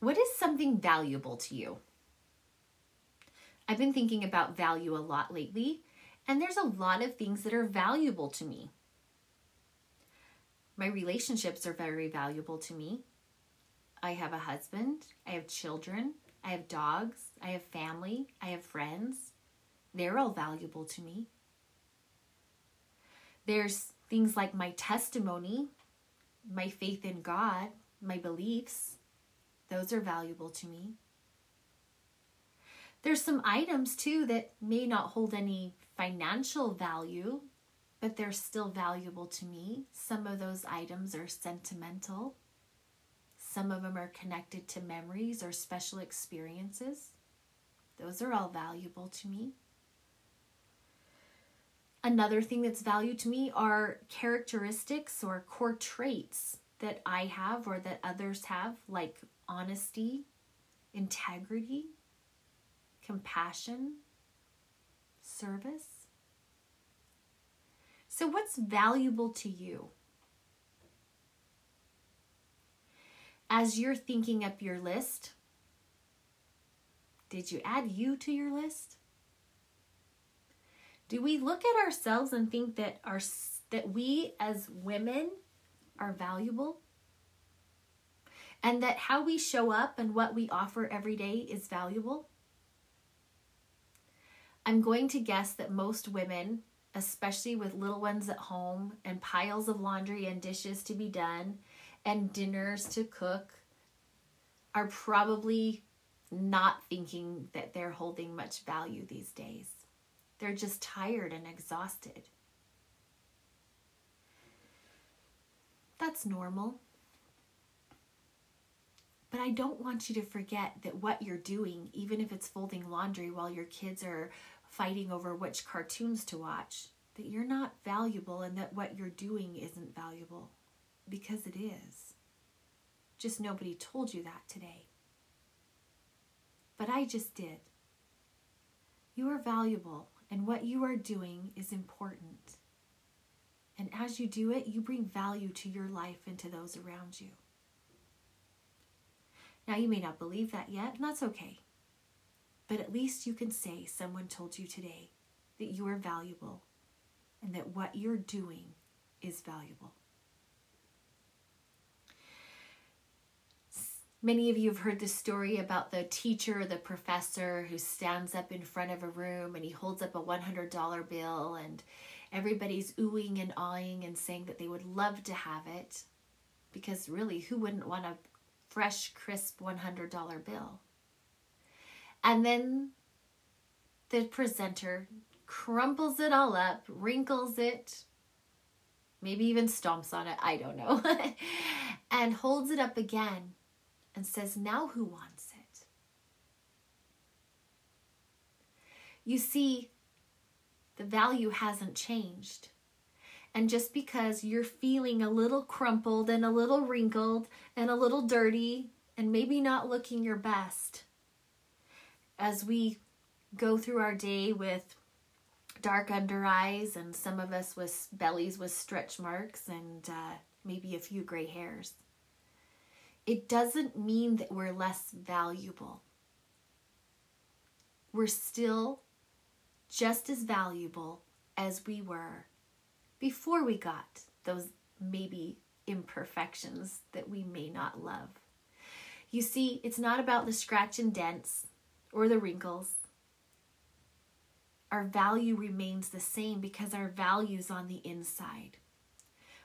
What is something valuable to you? I've been thinking about value a lot lately, and there's a lot of things that are valuable to me. My relationships are very valuable to me. I have a husband, I have children, I have dogs, I have family, I have friends. They're all valuable to me. There's things like my testimony, my faith in God, my beliefs. Those are valuable to me. There's some items too that may not hold any financial value, but they're still valuable to me. Some of those items are sentimental. Some of them are connected to memories or special experiences. Those are all valuable to me. Another thing that's valued to me are characteristics or core traits that I have or that others have, like honesty, integrity, compassion, service. So, what's valuable to you? As you're thinking up your list, did you add you to your list? Do we look at ourselves and think that our that we as women are valuable? And that how we show up and what we offer every day is valuable? I'm going to guess that most women, especially with little ones at home and piles of laundry and dishes to be done and dinners to cook, are probably not thinking that they're holding much value these days. They're just tired and exhausted. That's normal. But I don't want you to forget that what you're doing, even if it's folding laundry while your kids are fighting over which cartoons to watch, that you're not valuable and that what you're doing isn't valuable because it is. Just nobody told you that today. But I just did. You are valuable, and what you are doing is important. And as you do it, you bring value to your life and to those around you. Now, you may not believe that yet, and that's okay. But at least you can say someone told you today that you are valuable and that what you're doing is valuable. Many of you have heard the story about the teacher the professor who stands up in front of a room and he holds up a $100 bill and everybody's oohing and awing and saying that they would love to have it because really, who wouldn't want a fresh, crisp $100 bill? And then the presenter crumples it all up, wrinkles it, maybe even stomps on it, I don't know, and holds it up again and says, Now who wants it? You see, the value hasn't changed. And just because you're feeling a little crumpled and a little wrinkled and a little dirty and maybe not looking your best, as we go through our day with dark under eyes and some of us with bellies with stretch marks and uh, maybe a few gray hairs. It doesn't mean that we're less valuable. We're still just as valuable as we were before we got those maybe imperfections that we may not love. You see, it's not about the scratch and dents or the wrinkles. Our value remains the same because our value's on the inside.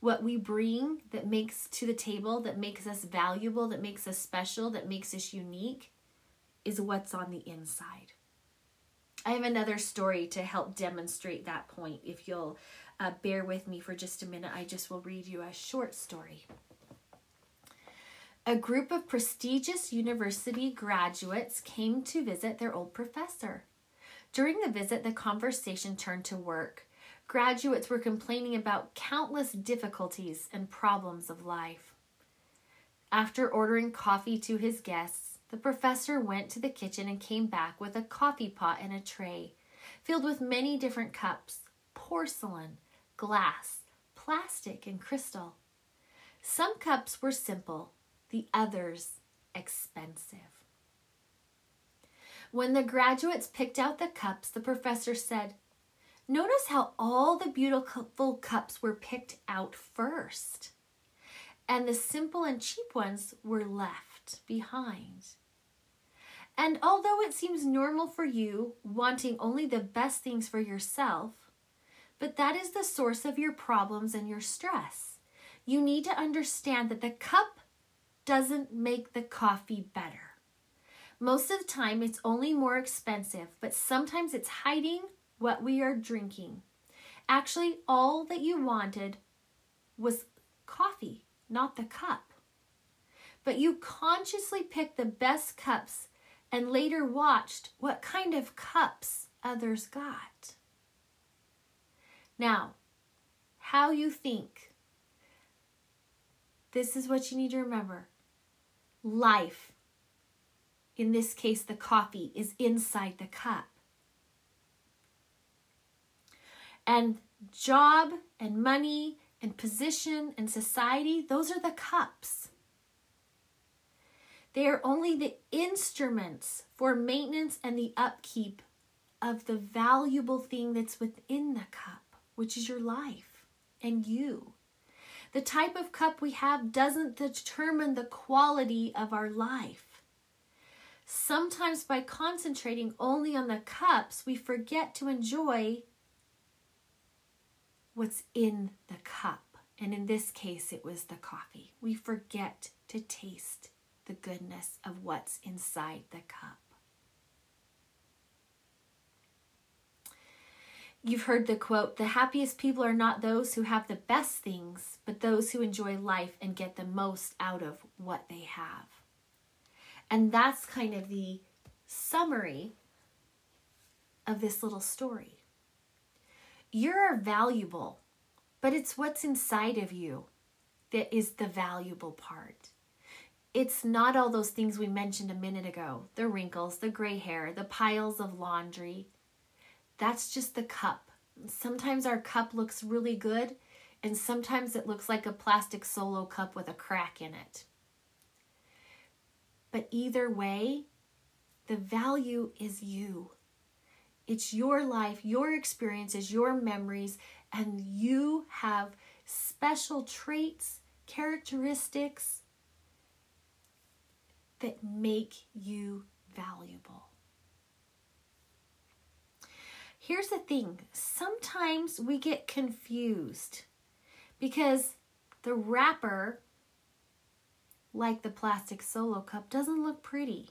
What we bring that makes to the table, that makes us valuable, that makes us special, that makes us unique, is what's on the inside. I have another story to help demonstrate that point. If you'll uh, bear with me for just a minute, I just will read you a short story a group of prestigious university graduates came to visit their old professor. During the visit, the conversation turned to work. Graduates were complaining about countless difficulties and problems of life. After ordering coffee to his guests, the professor went to the kitchen and came back with a coffee pot and a tray filled with many different cups, porcelain, glass, plastic, and crystal. Some cups were simple, the others expensive. When the graduates picked out the cups, the professor said, Notice how all the beautiful cups were picked out first, and the simple and cheap ones were left behind. And although it seems normal for you wanting only the best things for yourself, but that is the source of your problems and your stress. You need to understand that the cup doesn't make the coffee better. Most of the time, it's only more expensive, but sometimes it's hiding what we are drinking. Actually, all that you wanted was coffee, not the cup. But you consciously picked the best cups and later watched what kind of cups others got. Now, how you think. This is what you need to remember. Life, in this case, the coffee, is inside the cup. And job and money and position and society, those are the cups. They are only the instruments for maintenance and the upkeep of the valuable thing that's within the cup, which is your life and you. The type of cup we have doesn't determine the quality of our life. Sometimes, by concentrating only on the cups, we forget to enjoy what's in the cup. And in this case, it was the coffee. We forget to taste the goodness of what's inside the cup. You've heard the quote the happiest people are not those who have the best things, but those who enjoy life and get the most out of what they have. And that's kind of the summary of this little story. You're valuable, but it's what's inside of you that is the valuable part it's not all those things we mentioned a minute ago the wrinkles, the gray hair, the piles of laundry. That's just the cup. Sometimes our cup looks really good, and sometimes it looks like a plastic solo cup with a crack in it. But either way, the value is you. It's your life, your experiences, your memories, and you have special traits, characteristics, that make you valuable. Here's the thing sometimes we get confused because the wrapper, like the plastic solo cup, doesn't look pretty.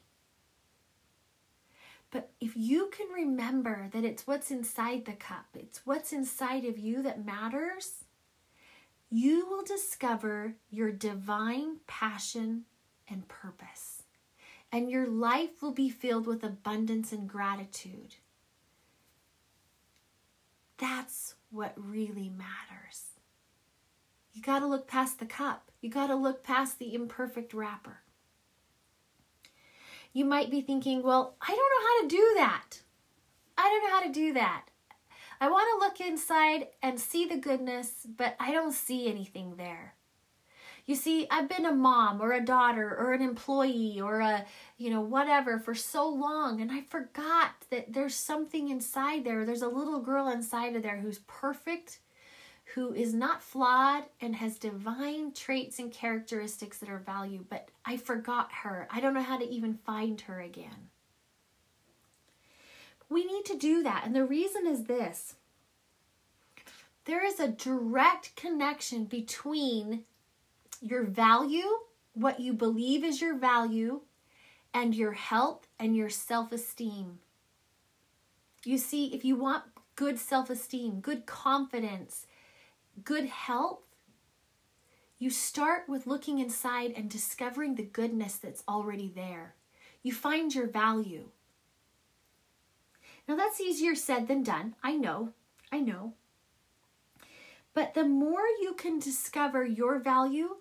But if you can remember that it's what's inside the cup, it's what's inside of you that matters, you will discover your divine passion and purpose and your life will be filled with abundance and gratitude. That's what really matters. You got to look past the cup, you got to look past the imperfect wrapper. You might be thinking, well, I don't know how to do that. I don't know how to do that. I want to look inside and see the goodness, but I don't see anything there. You see, I've been a mom or a daughter or an employee or a, you know, whatever for so long, and I forgot that there's something inside there. There's a little girl inside of there who's perfect, who is not flawed, and has divine traits and characteristics that are valued, but I forgot her. I don't know how to even find her again. We need to do that, and the reason is this there is a direct connection between your value, what you believe is your value, and your health and your self esteem. You see, if you want good self esteem, good confidence, good health, you start with looking inside and discovering the goodness that's already there. You find your value. Now, that's easier said than done. I know. I know. But the more you can discover your value,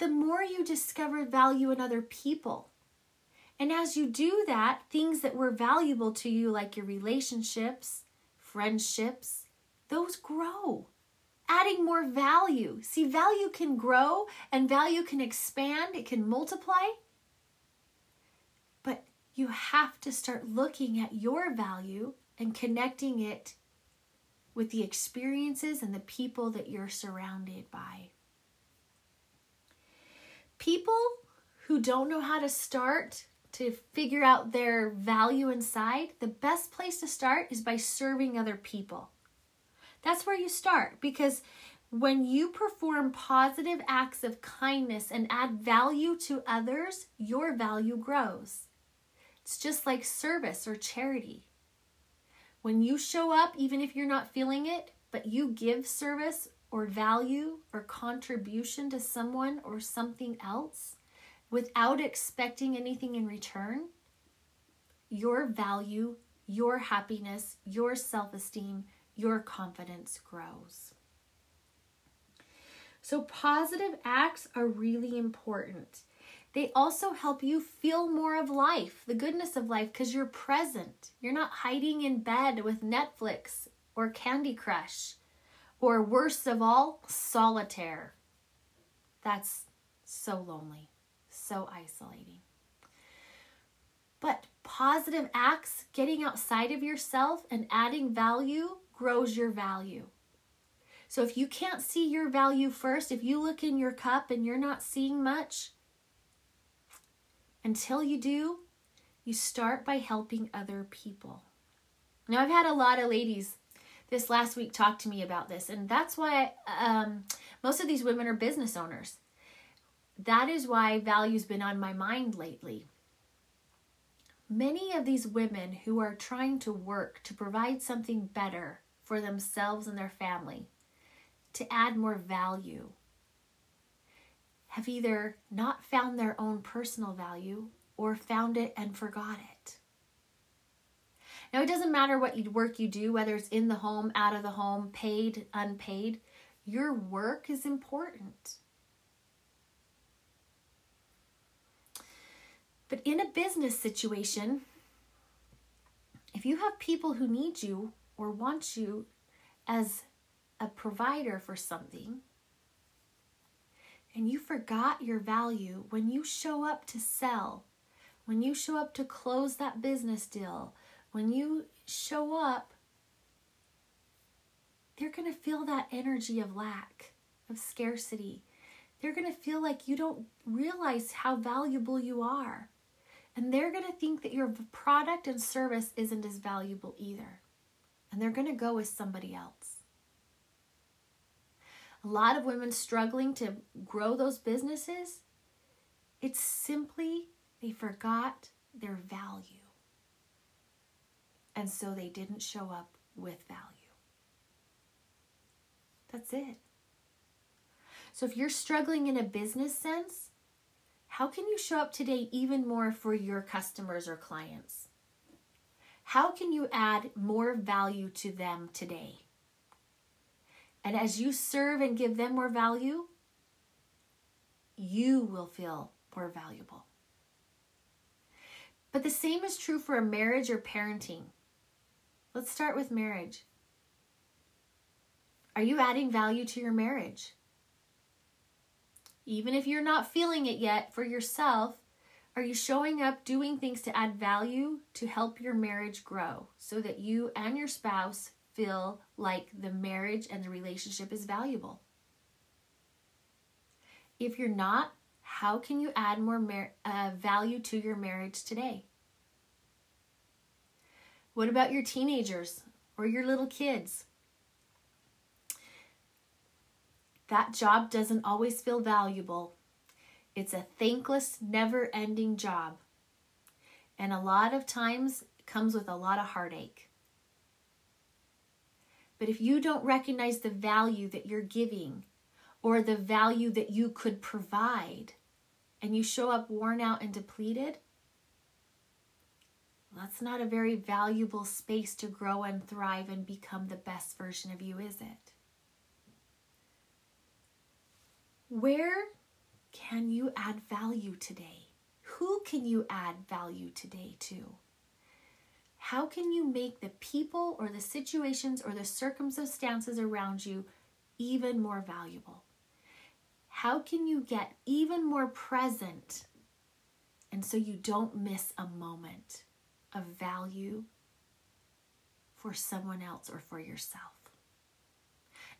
the more you discover value in other people. And as you do that, things that were valuable to you, like your relationships, friendships, those grow, adding more value. See, value can grow and value can expand, it can multiply. But you have to start looking at your value and connecting it with the experiences and the people that you're surrounded by. People who don't know how to start to figure out their value inside, the best place to start is by serving other people. That's where you start because when you perform positive acts of kindness and add value to others, your value grows. It's just like service or charity. When you show up, even if you're not feeling it, but you give service or value or contribution to someone or something else without expecting anything in return, your value, your happiness, your self esteem, your confidence grows. So, positive acts are really important. They also help you feel more of life, the goodness of life, because you're present. You're not hiding in bed with Netflix or Candy Crush, or worst of all, solitaire. That's so lonely, so isolating. But positive acts, getting outside of yourself and adding value, grows your value. So if you can't see your value first, if you look in your cup and you're not seeing much, until you do, you start by helping other people. Now, I've had a lot of ladies this last week talked to me about this, and that's why um, most of these women are business owners. That is why value's been on my mind lately. Many of these women who are trying to work to provide something better for themselves and their family to add more value have either not found their own personal value or found it and forgot it. Now, it doesn't matter what work you do, whether it's in the home, out of the home, paid, unpaid, your work is important. But in a business situation, if you have people who need you or want you as a provider for something and you forgot your value when you show up to sell, when you show up to close that business deal, when you show up, they're going to feel that energy of lack, of scarcity. They're going to feel like you don't realize how valuable you are. And they're going to think that your product and service isn't as valuable either. And they're going to go with somebody else a lot of women struggling to grow those businesses, it's simply they forgot their value. And so they didn't show up with value. That's it. So if you're struggling in a business sense, how can you show up today even more for your customers or clients? How can you add more value to them today? And as you serve and give them more value, you will feel more valuable. But the same is true for a marriage or parenting. Let's start with marriage. Are you adding value to your marriage? Even if you're not feeling it yet for yourself, are you showing up doing things to add value to help your marriage grow so that you and your spouse feel like the marriage and the relationship is valuable. If you're not, how can you add more uh, value to your marriage today? What about your teenagers or your little kids? That job doesn't always feel valuable. It's a thankless, never ending job. And a lot of times comes with a lot of heartache. But if you don't recognize the value that you're giving or the value that you could provide, and you show up worn out and depleted, that's not a very valuable space to grow and thrive and become the best version of you, is it? Where can you add value today? Who can you add value today to? How can you make the people or the situations or the circumstances around you even more valuable? How can you get even more present and so you don't miss a moment of value for someone else or for yourself.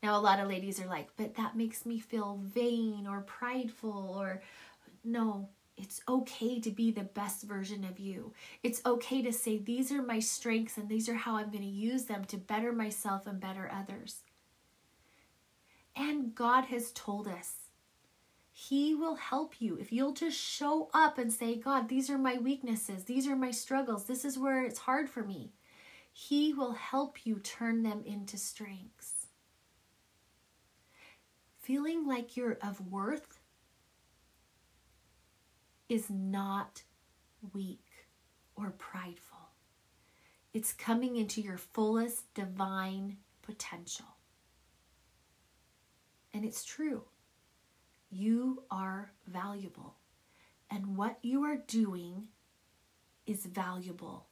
Now, a lot of ladies are like, but that makes me feel vain or prideful, or no, it's okay to be the best version of you. It's okay to say, these are my strengths and these are how I'm going to use them to better myself and better others. And God has told us He will help you if you'll just show up and say, God, these are my weaknesses, these are my struggles, this is where it's hard for me. He will help you turn them into strengths. Feeling like you're of worth is not weak or prideful. It's coming into your fullest divine potential. And it's true. You are valuable. And what you are doing is valuable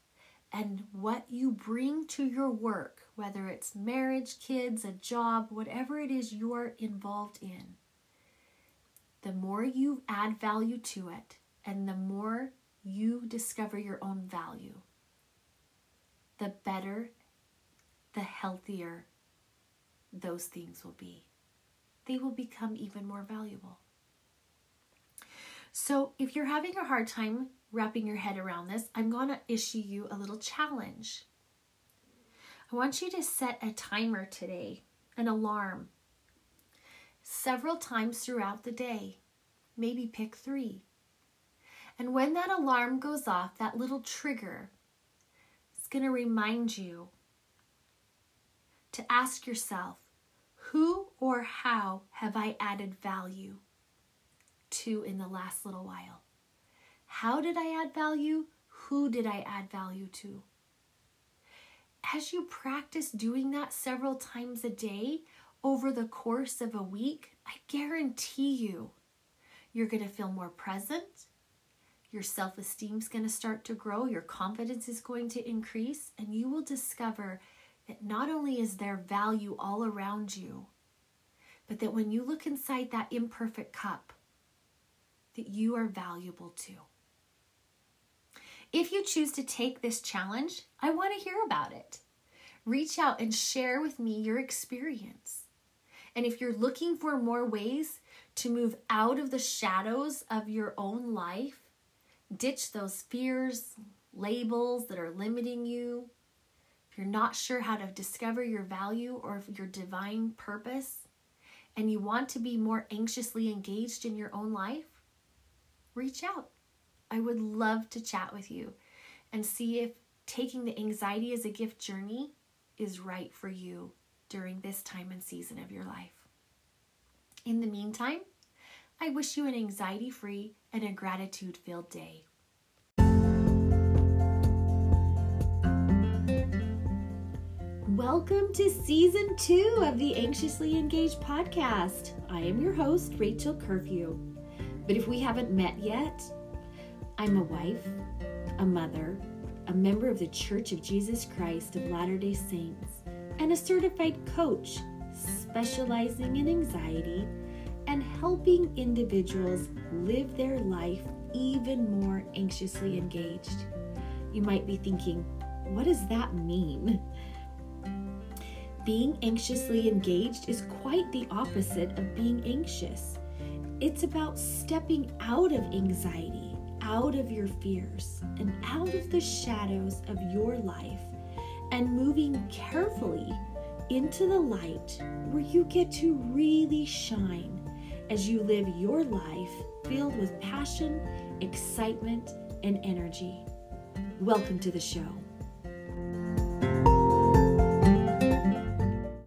and what you bring to your work, whether it's marriage, kids, a job, whatever it is you're involved in, the more you add value to it and the more you discover your own value, the better, the healthier those things will be. They will become even more valuable. So, if you're having a hard time wrapping your head around this, I'm going to issue you a little challenge. I want you to set a timer today, an alarm, several times throughout the day. Maybe pick three. And when that alarm goes off, that little trigger is going to remind you to ask yourself, who or how have I added value to in the last little while? How did I add value? Who did I add value to? As you practice doing that several times a day over the course of a week, I guarantee you, you're going to feel more present. Your self esteem is going to start to grow. Your confidence is going to increase. And you will discover that not only is there value all around you, but that when you look inside that imperfect cup, that you are valuable too. If you choose to take this challenge, I want to hear about it. Reach out and share with me your experience. And if you're looking for more ways to move out of the shadows of your own life, ditch those fears, labels that are limiting you, you're not sure how to discover your value or your divine purpose, and you want to be more anxiously engaged in your own life, reach out. I would love to chat with you and see if taking the anxiety as a gift journey is right for you during this time and season of your life. In the meantime, I wish you an anxiety free and a gratitude filled day. Welcome to season two of the Anxiously Engaged podcast. I am your host, Rachel Curfew. But if we haven't met yet, I'm a wife, a mother, a member of the Church of Jesus Christ of Latter day Saints, and a certified coach specializing in anxiety and helping individuals live their life even more anxiously engaged. You might be thinking, what does that mean? Being anxiously engaged is quite the opposite of being anxious. It's about stepping out of anxiety out of your fears and out of the shadows of your life and moving carefully into the light where you get to really shine as you live your life filled with passion, excitement, and energy. Welcome to the show.